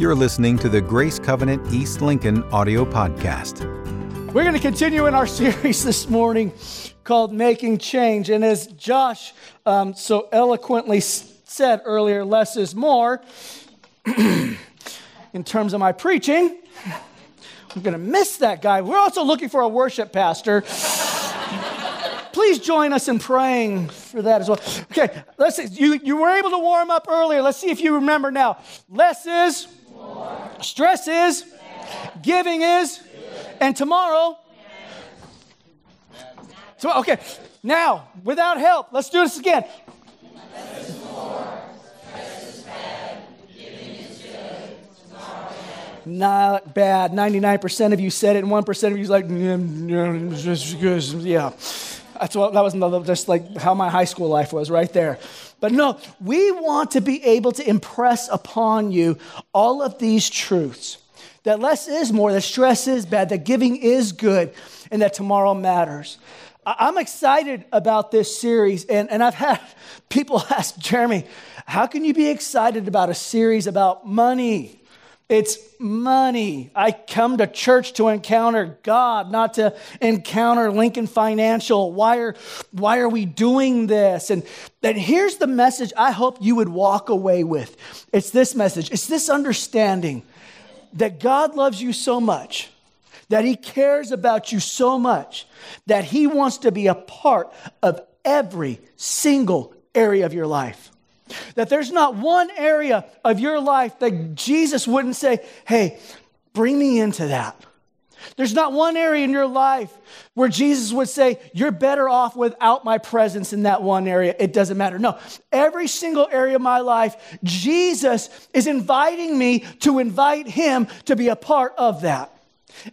You're listening to the Grace Covenant East Lincoln audio podcast. We're going to continue in our series this morning called Making Change. And as Josh um, so eloquently said earlier, less is more. in terms of my preaching, I'm going to miss that guy. We're also looking for a worship pastor. Please join us in praying for that as well. Okay, let's see. You, you were able to warm up earlier. Let's see if you remember now. Less is Stress is, giving is, and tomorrow. So, okay, now, without help, let's do this again. Not bad. 99% of you said it, and 1% of you is like, mm, mm, yeah. That's what, that was just like how my high school life was right there. But no, we want to be able to impress upon you all of these truths that less is more, that stress is bad, that giving is good, and that tomorrow matters. I'm excited about this series, and, and I've had people ask Jeremy, how can you be excited about a series about money? It's money. I come to church to encounter God, not to encounter Lincoln Financial. Why are, why are we doing this? And then here's the message I hope you would walk away with it's this message, it's this understanding that God loves you so much, that He cares about you so much, that He wants to be a part of every single area of your life. That there's not one area of your life that Jesus wouldn't say, hey, bring me into that. There's not one area in your life where Jesus would say, You're better off without my presence in that one area. It doesn't matter. No, every single area of my life, Jesus is inviting me to invite him to be a part of that.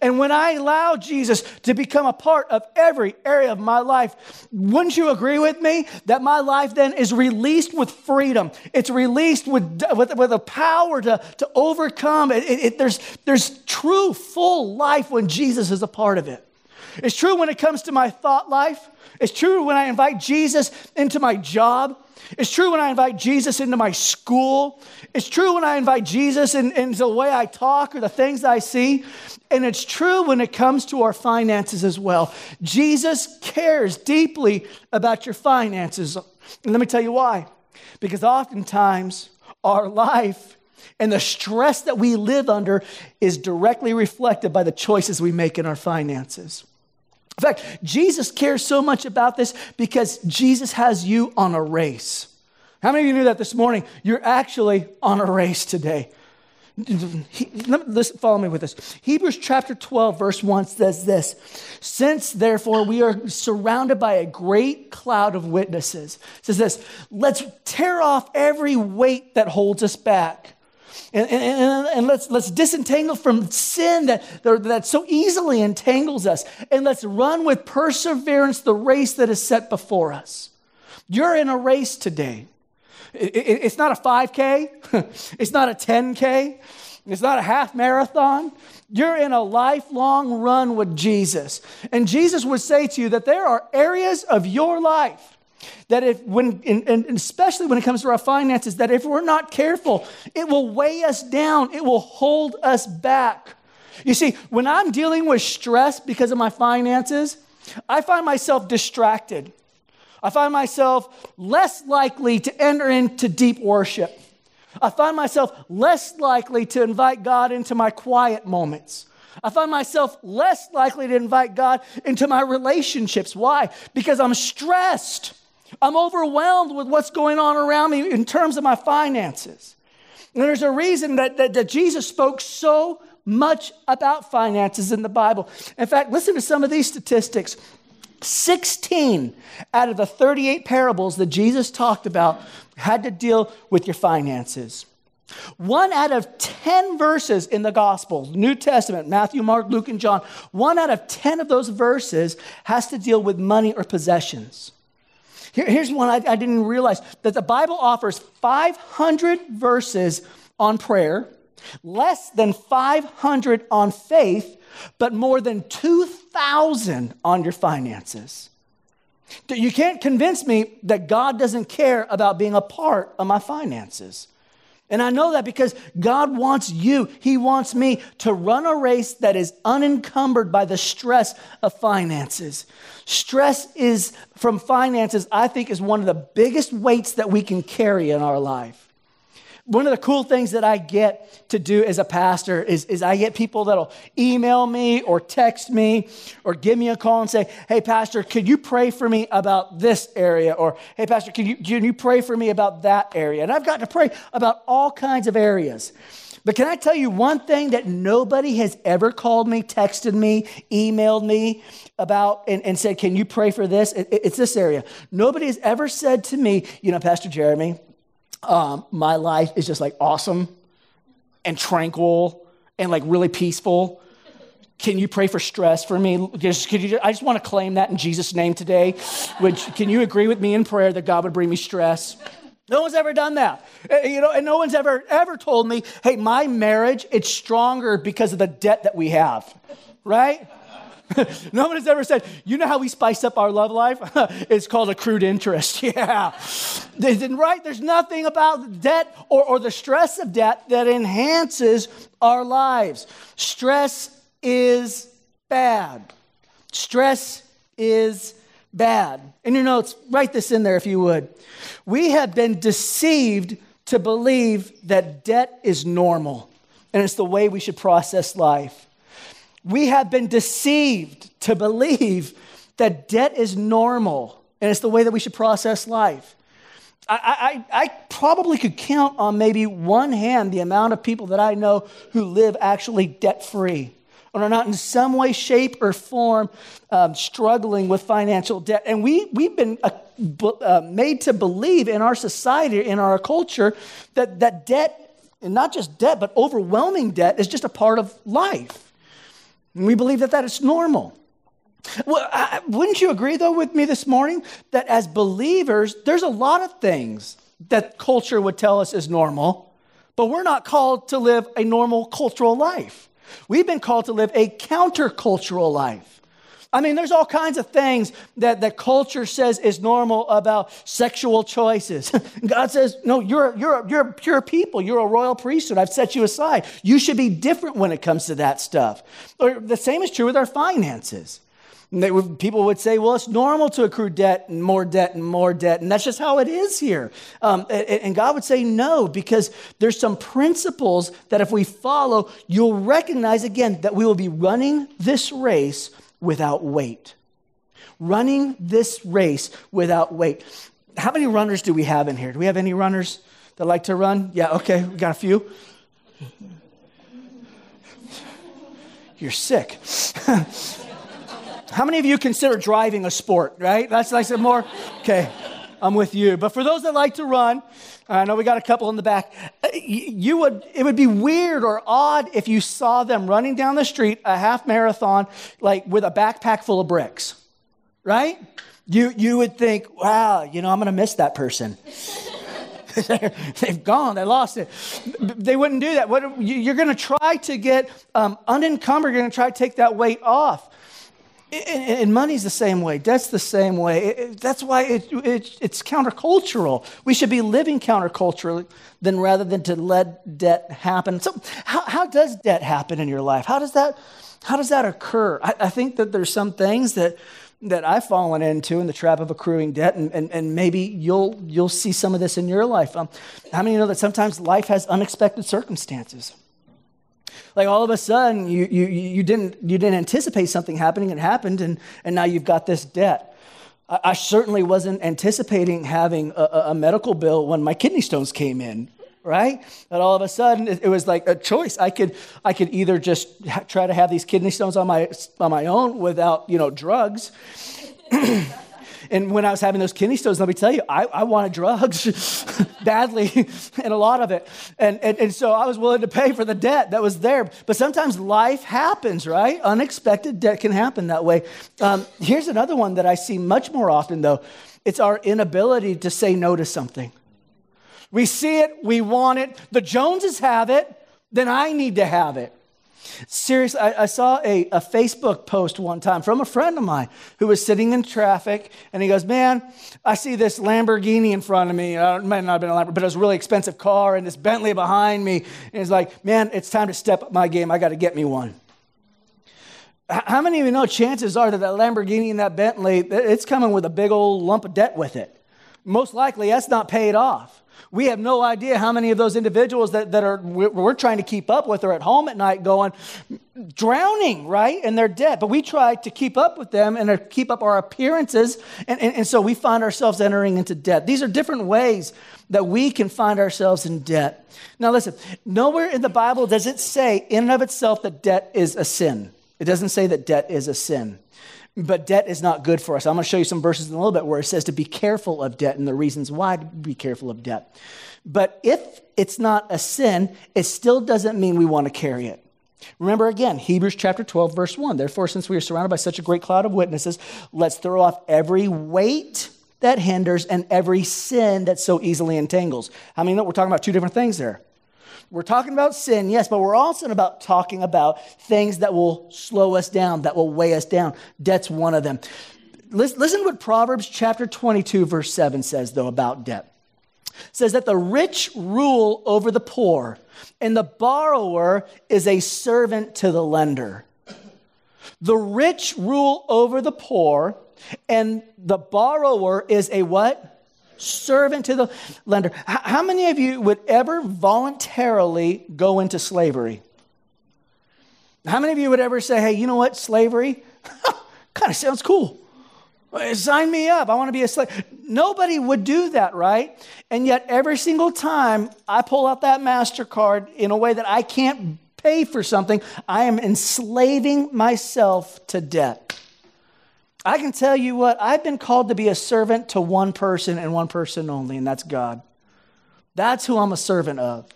And when I allow Jesus to become a part of every area of my life, wouldn't you agree with me that my life then is released with freedom? It's released with, with, with a power to, to overcome. It, it, it, there's, there's true, full life when Jesus is a part of it. It's true when it comes to my thought life. It's true when I invite Jesus into my job. It's true when I invite Jesus into my school. It's true when I invite Jesus in, into the way I talk or the things I see. And it's true when it comes to our finances as well. Jesus cares deeply about your finances. And let me tell you why. Because oftentimes our life and the stress that we live under is directly reflected by the choices we make in our finances. In fact, Jesus cares so much about this because Jesus has you on a race. How many of you knew that this morning? You're actually on a race today. Listen, follow me with this. Hebrews chapter 12, verse 1 says this Since therefore we are surrounded by a great cloud of witnesses, says this, let's tear off every weight that holds us back and, and, and, let's, let's disentangle from sin that, that so easily entangles us. And let's run with perseverance the race that is set before us. You're in a race today. It, it, it's not a 5K, it's not a 10K, it's not a half marathon. You're in a lifelong run with Jesus. And Jesus would say to you that there are areas of your life that if, when, and especially when it comes to our finances, that if we're not careful, it will weigh us down, it will hold us back. You see, when I'm dealing with stress because of my finances, I find myself distracted. I find myself less likely to enter into deep worship. I find myself less likely to invite God into my quiet moments. I find myself less likely to invite God into my relationships. Why? Because I'm stressed. I'm overwhelmed with what's going on around me in terms of my finances. And there's a reason that, that, that, Jesus spoke so much about finances in the Bible. In fact, listen to some of these statistics 16 out of the 38 parables that Jesus talked about had to deal with your finances. One out of 10 verses in the Gospels, New Testament, Matthew, Mark, Luke, and John, one out of 10 of those verses has to deal with money or possessions. Here, here's one I, I didn't realize that the Bible offers 500 verses on prayer, less than 500 on faith, but more than 2,000 on your finances. You can't convince me that God doesn't care about being a part of my finances. And I know that because God wants you, He wants me to run a race that is unencumbered by the stress of finances. Stress is from finances, I think, is one of the biggest weights that we can carry in our life one of the cool things that I get to do as a pastor is, is I get people that'll email me or text me or give me a call and say, Hey, Pastor, could you pray for me about this area? Or, Hey, Pastor, can you, can you pray for me about that area? And I've got to pray about all kinds of areas. But can I tell you one thing that nobody has ever called me, texted me, emailed me about, and, and said, Can you pray for this? It, it's this area. Nobody has ever said to me, You know, Pastor Jeremy, um, my life is just like awesome and tranquil and like really peaceful. Can you pray for stress for me? Just, you, I just want to claim that in Jesus' name today. Which, can you agree with me in prayer that God would bring me stress? No one's ever done that. Eh, you know, and no one's ever ever told me, "Hey, my marriage it's stronger because of the debt that we have." Right? no one has ever said, you know how we spice up our love life? it's called accrued interest. Yeah. Isn't right? There's nothing about debt or, or the stress of debt that enhances our lives. Stress is bad. Stress is bad. In your notes, write this in there if you would. We have been deceived to believe that debt is normal and it's the way we should process life. We have been deceived to believe that debt is normal and it's the way that we should process life. I, I, I, probably could count on maybe one hand the amount of people that I know who live actually debt free or are not in some way, shape, or form um, struggling with financial debt. And we, we've been uh, uh, made to believe in our society, in our culture, that, that debt, and not just debt, but overwhelming debt, is just a part of life. We believe that that is normal. Well, I, wouldn't you agree, though, with me this morning that as believers, there's a lot of things that culture would tell us is normal, but we're not called to live a normal cultural life. We've been called to live a countercultural life. I mean, there's all kinds of things that, that culture says is normal about sexual choices. God says, no, you're, you're, you're a pure people. You're a royal priesthood. I've set you aside. You should be different when it comes to that stuff. Or the same is true with our finances. People would say, well, it's normal to accrue debt and more debt and more debt. And that's just how it is here. Um, and, and God would say no, because there's some principles that if we follow, you'll recognize again that we will be running this race without weight. Running this race without weight. How many runners do we have in here? Do we have any runners that like to run? Yeah, okay, we got a few. You're sick. How many of you consider driving a sport, right? That's like some more. Okay, I'm with you. But for those that like to run, I know we got a couple in the back. Uh, you would, it would be weird or odd if you saw them running down the street a half marathon, like with a backpack full of bricks, right? You, you would think, wow, you know, I'm going to miss that person. They've gone, they lost it. They wouldn't do that. What, you're going to try to get um, unencumbered, you're going to try to take that weight off. And money's the same way. Debt's the same way. That's why it, it, it's countercultural. We should be living counterculturally than rather than to let debt happen. So, how, how does debt happen in your life? How does that, how does that occur? I, I think that there's some things that, that I've fallen into in the trap of accruing debt, and, and, and maybe you'll, you'll see some of this in your life. Um, how many know that sometimes life has unexpected circumstances? Like all of a sudden, you, you, you, didn't, you didn't anticipate something happening, it happened, and, and now you've got this debt. I, I certainly wasn't anticipating having a, a, medical bill when my kidney stones came in, right? But all of a sudden, it, was like a choice. I could, I could either just try to have these kidney stones on my, on my own without, you know, drugs. And when I was having those kidney stones, let me tell you, I, I wanted drugs badly and a lot of it. And, and, and so I was willing to pay for the debt that was there. But sometimes life happens, right? Unexpected debt can happen that way. Um, here's another one that I see much more often, though it's our inability to say no to something. We see it, we want it. The Joneses have it, then I need to have it. Seriously, I, I saw a, a, Facebook post one time from a friend of mine who was sitting in traffic, and he goes, "Man, I see this Lamborghini in front of me. It might not have been a Lamborghini, but it was a really expensive car, and this Bentley behind me." And he's like, "Man, it's time to step up my game. I got to get me one." How many of you know chances are that that Lamborghini and that Bentley, it's coming with a big old lump of debt with it? Most likely, that's not paid off. We have no idea how many of those individuals that, that are we're trying to keep up with are at home at night going drowning, right? In their debt. But we try to keep up with them and keep up our appearances. And, and, and so we find ourselves entering into debt. These are different ways that we can find ourselves in debt. Now, listen, nowhere in the Bible does it say, in and of itself, that debt is a sin. It doesn't say that debt is a sin. But debt is not good for us. I'm going to show you some verses in a little bit where it says to be careful of debt and the reasons why to be careful of debt. But if it's not a sin, it still doesn't mean we want to carry it. Remember again, Hebrews chapter 12, verse 1. Therefore, since we are surrounded by such a great cloud of witnesses, let's throw off every weight that hinders and every sin that so easily entangles. I mean, we're talking about two different things there. We're talking about sin, yes, but we're also about talking about things that will slow us down, that will weigh us down. Debt's one of them. Listen to what Proverbs chapter 22, verse 7 says, though, about debt. It says that the rich rule over the poor, and the borrower is a servant to the lender. The rich rule over the poor, and the borrower is a what? Servant to the lender. How many of you would ever voluntarily go into slavery? How many of you would ever say, hey, you know what, slavery kind of sounds cool? Sign me up. I want to be a slave. Nobody would do that, right? And yet, every single time I pull out that MasterCard in a way that I can't pay for something, I am enslaving myself to debt. I can tell you what, I've been called to be a servant to one person and one person only, and that's God. That's who I'm a servant of.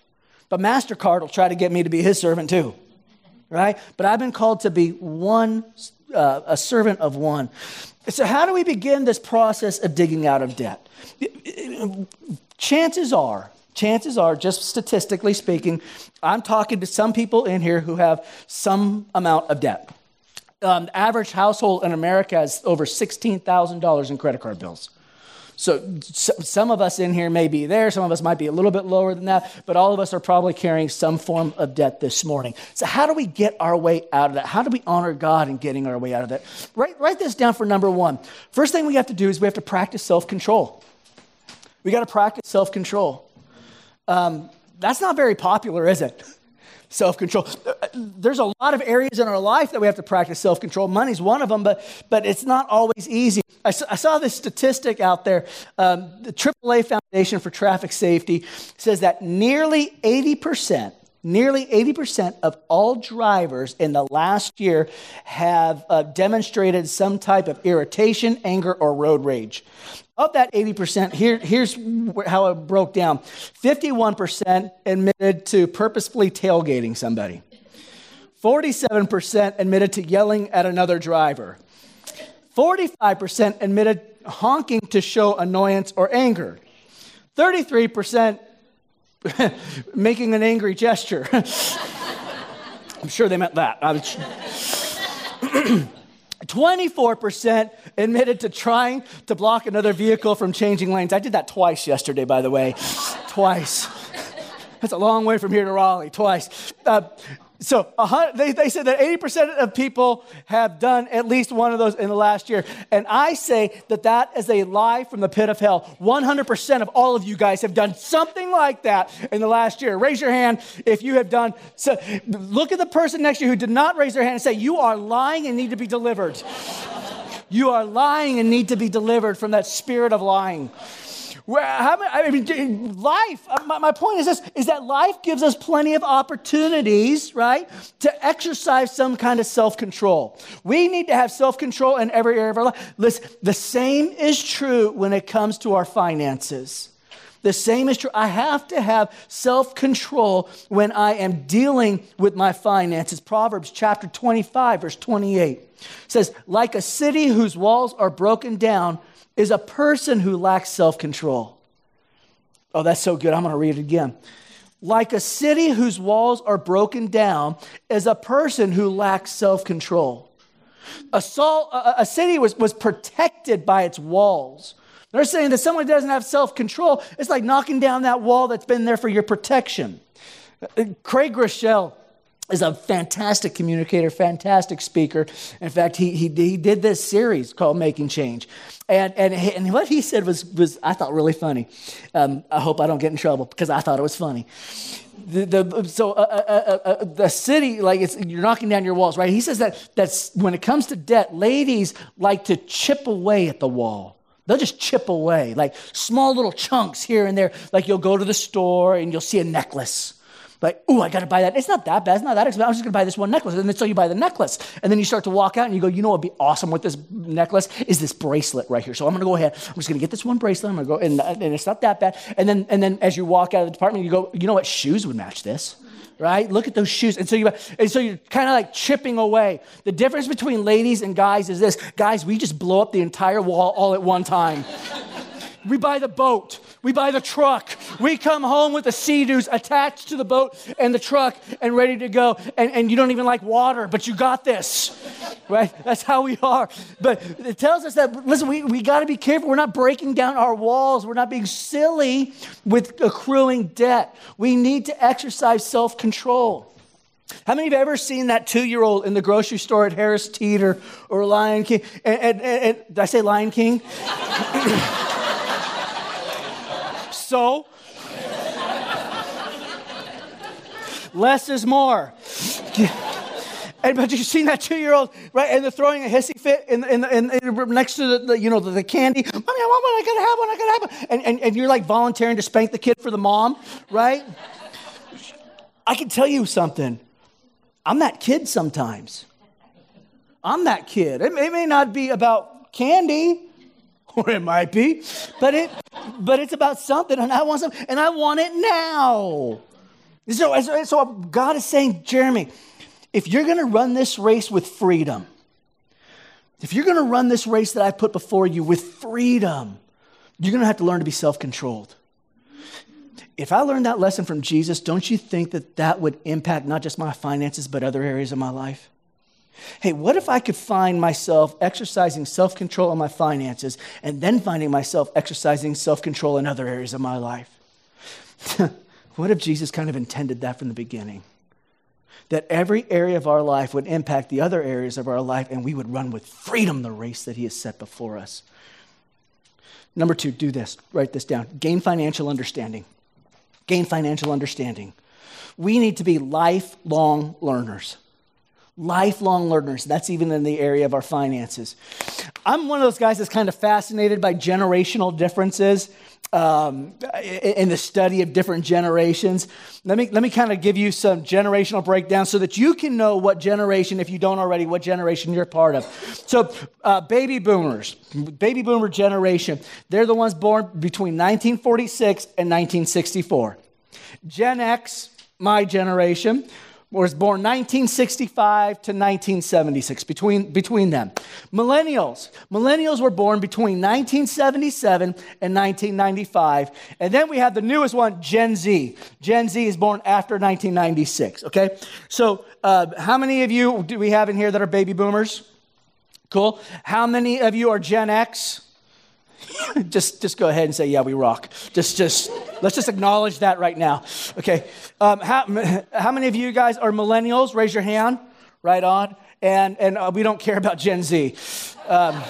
But MasterCard will try to get me to be his servant too, right? But I've been called to be one, uh, a servant of one. So, how do we begin this process of digging out of debt? Chances are, chances are, just statistically speaking, I'm talking to some people in here who have some amount of debt um, the average household in America has over $16,000 in credit card bills. So, some of us in here may be there, some of us might be a little bit lower than that, but all of us are probably carrying some form of debt this morning. So, how do we get our way out of that? How do we honor God in getting our way out of that? Write, write this down for number one. First thing we have to do is we have to practice self control. We got to practice self control. Um, that's not very popular, is it? self control. There's a lot of areas in our life that we have to practice self control. Money's one of them, but, but it's not always easy. I, I saw this statistic out there. Um, the AAA Foundation for Traffic Safety says that nearly 80%. Nearly 80% of all drivers in the last year have uh, demonstrated some type of irritation, anger, or road rage. Of that 80%, here, here's how it broke down. 51% admitted to purposefully tailgating somebody, 47% admitted to yelling at another driver, 45% admitted honking to show annoyance or anger, 33% making an angry gesture. I'm sure they meant that. 24% admitted to trying to block another vehicle from changing lanes. I did that twice yesterday, by the way. twice. That's a long way from here to Raleigh, twice. Uh, so they, they said that 80% of people have done at least one of those in the last year. And I say that that is a lie from the pit of hell. 100% of all of you guys have done something like that in the last year. Raise your hand if you have done. So look at the person next to you who did not raise their hand and say, You are lying and need to be delivered. you are lying and need to be delivered from that spirit of lying. I mean, life, uh, my, point is this, is that life gives us plenty of opportunities, right, to exercise some kind of self-control. We need to have self-control in every area of our life. Listen, the same is true when it comes to our finances. The same is true. I have to have self control when I am dealing with my finances. Proverbs chapter 25, verse 28 says, Like a city whose walls are broken down is a person who lacks self control. Oh, that's so good. I'm going to read it again. like a city whose walls are broken down is a person who lacks self control. A, a, city was, was protected by its walls. They're saying that someone doesn't have self control, it's like knocking down that wall that's been there for your protection. Craig Groeschel is a fantastic communicator, fantastic speaker. In fact, he, he, he did this series called Making Change. And, and, and what he said was, was I thought, really funny. Um, I hope I don't get in trouble because I thought it was funny. The, the, so uh, uh, the city, like it's, you're knocking down your walls, right? He says that that's, when it comes to debt, ladies like to chip away at the wall. They'll just chip away, like small little chunks here and there. Like you'll go to the store and you'll see a necklace like, oh, I got to buy that. It's not that bad. It's not that expensive. I'm just to buy this one necklace. And then so you buy the necklace. And then you start to walk out and you go, you know what would be awesome with this necklace is this bracelet right here. So I'm to go ahead. I'm just to get this one bracelet. I'm to go, and, and it's not that bad. And then, and then as you walk out of the department, you go, you know what? Shoes would match this right? Look at those shoes. And so you and so you're kind of like chipping away. The difference between ladies and guys is this. Guys, we just blow up the entire wall all at one time. We buy the boat. We buy the truck. We come home with the sea-doos attached to the boat and the truck and ready to go. And, and you don't even like water, but you got this, right? That's how we are. But it tells us that, listen, we, we got to be careful. We're not breaking down our walls. We're not being silly with accruing debt. We need to exercise self-control. How many of you ever seen that two year old in the grocery store at Harris Teeter or Lion King? And, and, and, did I say Lion King? so. Less is more. And, but you've seen that two-year-old, right? And they're throwing a hissy fit in, in, in, in next to the, the, you know, the, the, candy. Mommy, I want one. I gotta have one. I gotta have one. And, and, and you're like volunteering to spank the kid for the mom, right? I can tell you something. I'm that kid sometimes. I'm that kid. It, it may not be about candy, or it might be, but it but it's about something, and I want something, and I want it now. So, so God is saying, Jeremy, if you're going to run this race with freedom, if you're going to run this race that I put before you with freedom, you're going to have to learn to be self-controlled. If I learned that lesson from Jesus, don't you think that that would impact not just my finances, but other areas of my life? Hey, what if I could find myself exercising self control in my finances and then finding myself exercising self control in other areas of my life? what if Jesus kind of intended that from the beginning? That every area of our life would impact the other areas of our life and we would run with freedom the race that He has set before us. Number two, do this, write this down gain financial understanding. Gain financial understanding. We need to be lifelong learners lifelong learners. That's even in the area of our finances. I'm one of those guys that's kind of fascinated by generational differences um, in the study of different generations. Let me, let me kind of give you some generational breakdown so that you can know what generation, if you don't already, what generation you're part of. So, uh, baby boomers, baby boomer generation, they're the ones born between 1946 and 1964. Gen X, my generation, was born 1965 to 1976, between, between them. Millennials. Millennials were born between 1977 and 1995. And then we have the newest one, Gen Z. Gen Z is born after 1996, okay? So, uh, how many of you do we have in here that are baby boomers? Cool. How many of you are Gen X? just, just go ahead and say, yeah, we rock. Just, just, let's just acknowledge that right now. Okay. Um, how, how many of you guys are millennials? Raise your hand. Right on. And, and uh, we don't care about Gen Z. Um,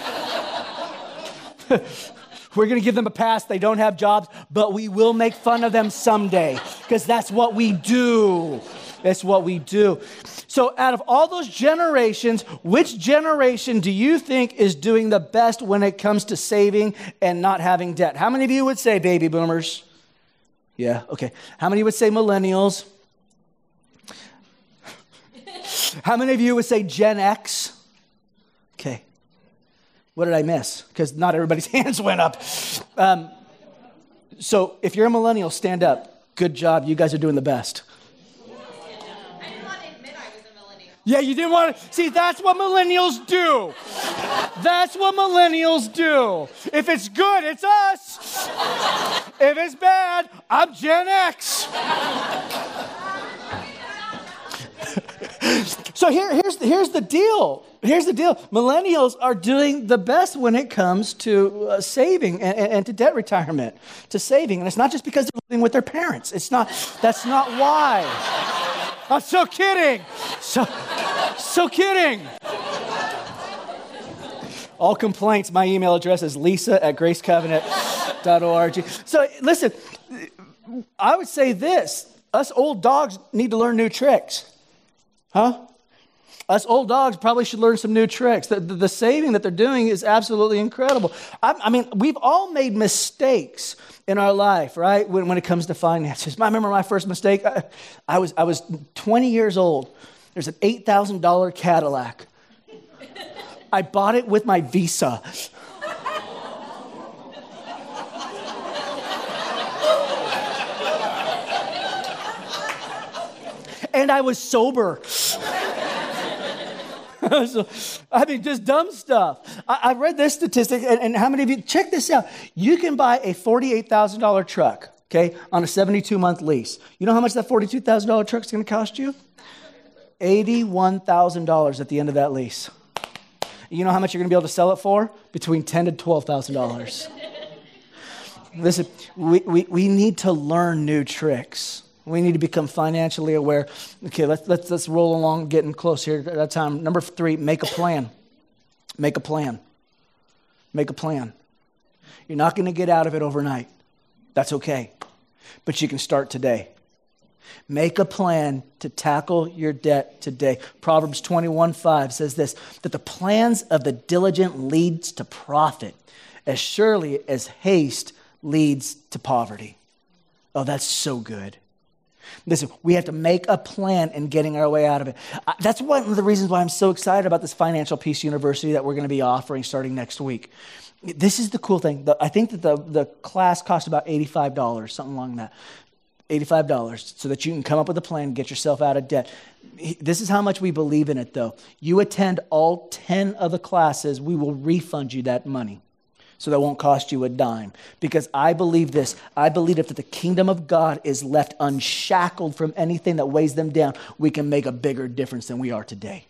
we're going to give them a pass. They don't have jobs, but we will make fun of them someday because that's what we do. That's what we do. So, out of all those generations, which generation do you think is doing the best when it comes to saving and not having debt? How many of you would say baby boomers? Yeah, okay. How many would say millennials? How many of you would say Gen X? Okay. What did I miss? Because not everybody's hands went up. Um, so if you're a millennial, stand up. Good job. You guys are doing the best. Yeah, you didn't want to. See, that's what millennials do. That's what millennials do. If it's good, it's us. If it's bad, I'm Gen X. so here, here's, here's the deal. Here's the deal. Millennials are doing the best when it comes to uh, saving and, and, to debt retirement, to saving. And it's not just because they're living with their parents. It's not, that's not why. I'm so kidding. So, so kidding. All complaints, my email address is lisa at gracecovenant.org. So listen, I would say this us old dogs need to learn new tricks. Huh? Us old dogs probably should learn some new tricks. The, the, the saving that they're doing is absolutely incredible. I, I, mean, we've all made mistakes in our life, right? When, when it comes to finances. I remember my first mistake. I, I was, I was 20 years old. There's an $8,000 Cadillac. I bought it with my visa. and I was sober. so, I mean, just dumb stuff. I, I read this statistic, and, and, how many of you, check this out. You can buy a $48,000 truck, okay, on a 72 month lease. You know how much that $42,000 truck is going to cost you? $81,000 at the end of that lease. You know how much you're going to be able to sell it for? Between ten to $12,000. Listen, we, we, we need to learn new tricks. We need to become financially aware. Okay, let's, let's, let's roll along, getting close here at that time. Number three, make a plan. Make a plan. Make a plan. You're not going to get out of it overnight. That's okay. But you can start today. Make a plan to tackle your debt today. Proverbs 21 5 says this that the plans of the diligent leads to profit as surely as haste leads to poverty. Oh, that's so good. Listen, we have to make a plan in getting our way out of it. Uh, that's one of the reasons why I'm so excited about this Financial Peace University that we're going to be offering starting next week. This is the cool thing. I think that the, the class cost about $85, something along that. $85 so that you can come up with a plan, get yourself out of debt. This is how much we believe in it, though. You attend all 10 of the classes, we will refund you that money so that won't cost you a dime. Because I believe this I believe if the kingdom of God is left unshackled from anything that weighs them down, we can make a bigger difference than we are today.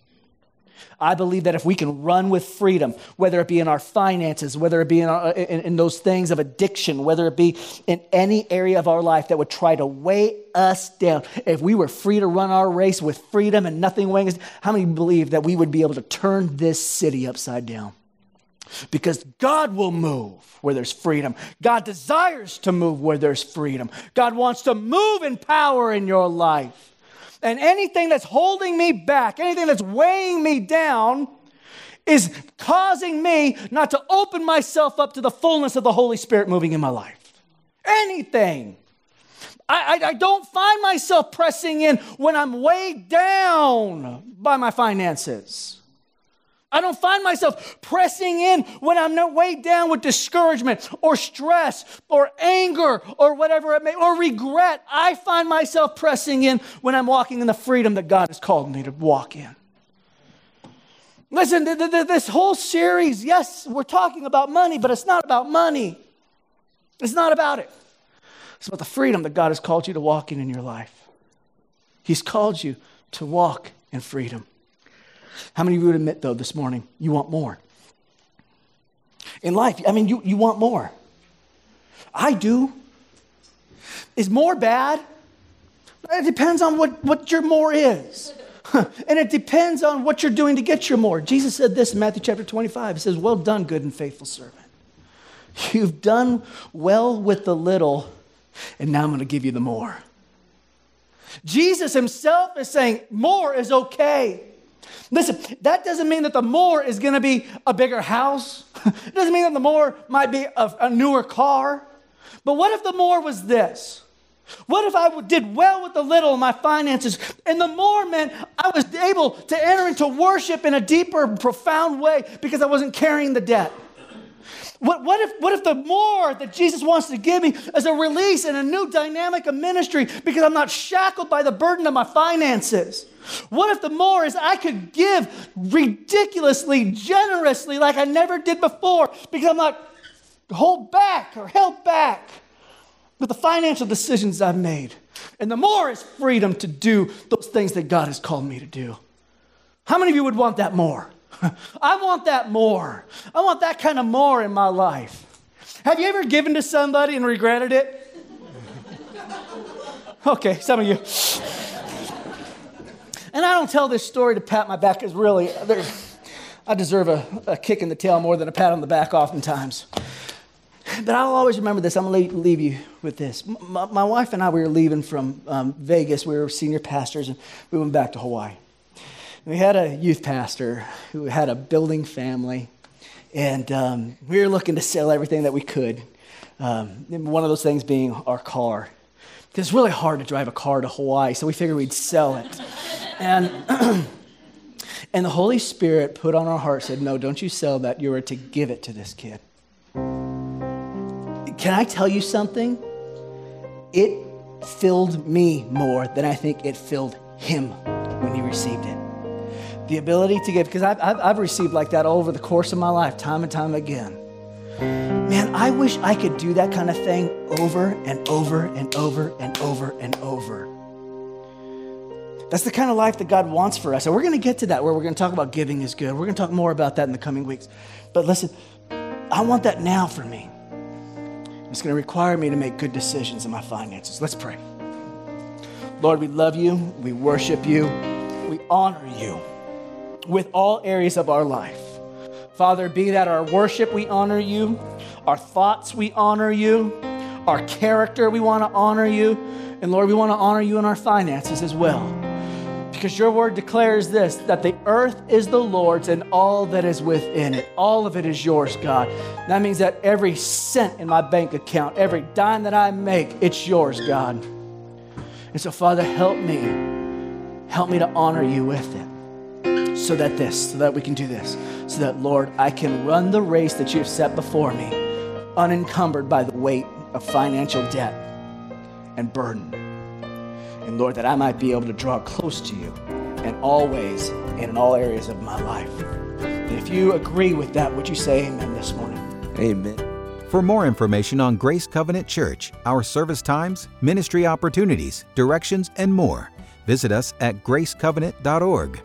I believe that if we can run with freedom, whether it be in our finances, whether it be in, our, in, in, those things of addiction, whether it be in any area of our life that would try to weigh us down, if we were free to run our race with freedom and nothing weighing us, how many believe that we would be able to turn this city upside down? Because God will move where there's freedom. God desires to move where there's freedom. God wants to move in power in your life. And anything that's holding me back, anything that's weighing me down, is causing me not to open myself up to the fullness of the Holy Spirit moving in my life. Anything. I, I, I, don't find myself pressing in when I'm weighed down by my finances. I don't find myself pressing in when I'm not weighed down with discouragement or stress or anger or whatever it may, or regret. I find myself pressing in when I'm walking in the freedom that God has called me to walk in. Listen, th- th- this whole series, yes, we're talking about money, but it's not about money. It's not about it. It's about the freedom that God has called you to walk in in your life. He's called you to walk in freedom. How many of you would admit, though, this morning, you want more? In life, I mean, you, you want more. I do. Is more bad? It depends on what, what your more is. and it depends on what you're doing to get your more. Jesus said this in Matthew chapter 25. He says, Well done, good and faithful servant. You've done well with the little, and now I'm going to give you the more. Jesus himself is saying, More is okay. Listen, that doesn't mean that the more is going to be a bigger house. it doesn't mean that the more might be a, a newer car. But what if the more was this? What if I did well with the little in my finances? And the more meant I was able to enter into worship in a deeper, profound way because I wasn't carrying the debt. What, what, if, what if the more that Jesus wants to give me is a release and a new dynamic of ministry because I'm not shackled by the burden of my finances? What if the more is I could give ridiculously, generously, like I never did before because I'm not hold back or held back with the financial decisions I've made? And the more is freedom to do those things that God has called me to do. How many of you would want that more? I want that more. I want that kind of more in my life. Have you ever given to somebody and regretted it? Okay, some of you. And I don't tell this story to pat my back, because really, I deserve a, a, kick in the tail more than a pat on the back oftentimes. But I'll always remember this. I'm going to leave you with this. My, my, wife and I, we were leaving from um, Vegas. We were senior pastors, and we went back to Hawaii. We had a youth pastor who had a building family, and um, we were looking to sell everything that we could. Um, one of those things being our car. It's really hard to drive a car to Hawaii, so we figured we'd sell it. and, and the Holy Spirit put on our heart, said, No, don't you sell that. You are to give it to this kid. Can I tell you something? It filled me more than I think it filled him when he received it the ability to give, because I've, I've, I've, received like that over the course of my life, time and time again. Man, I wish I could do that kind of thing over and over and over and over and over. That's the kind of life that God wants for us. And we're going to get to that where we're going to talk about giving is good. We're going to talk more about that in the coming weeks. But listen, I want that now for me. It's going to require me to make good decisions in my finances. Let's pray. Lord, we love you. We worship you. We honor you with all areas of our life. Father, be that our worship, we honor you, our thoughts, we honor you, our character, we want to honor you, and Lord, we want to honor you in our finances as well. Because your word declares this that the earth is the Lord's and all that is within it. All of it is yours, God. That means that every cent in my bank account, every dime that I make, it's yours, God. And so, Father, help me. Help me to honor you with it so that this, so that we can do this, so that, Lord, I can run the race that you have set before me, unencumbered by the weight of financial debt and burden. And Lord, that I might be able to draw close to you in all ways and in all areas of my life. And if you agree with that, would you say amen this morning? Amen. For more information on Grace Covenant Church, our service times, ministry opportunities, directions, and more, visit us at gracecovenant.org.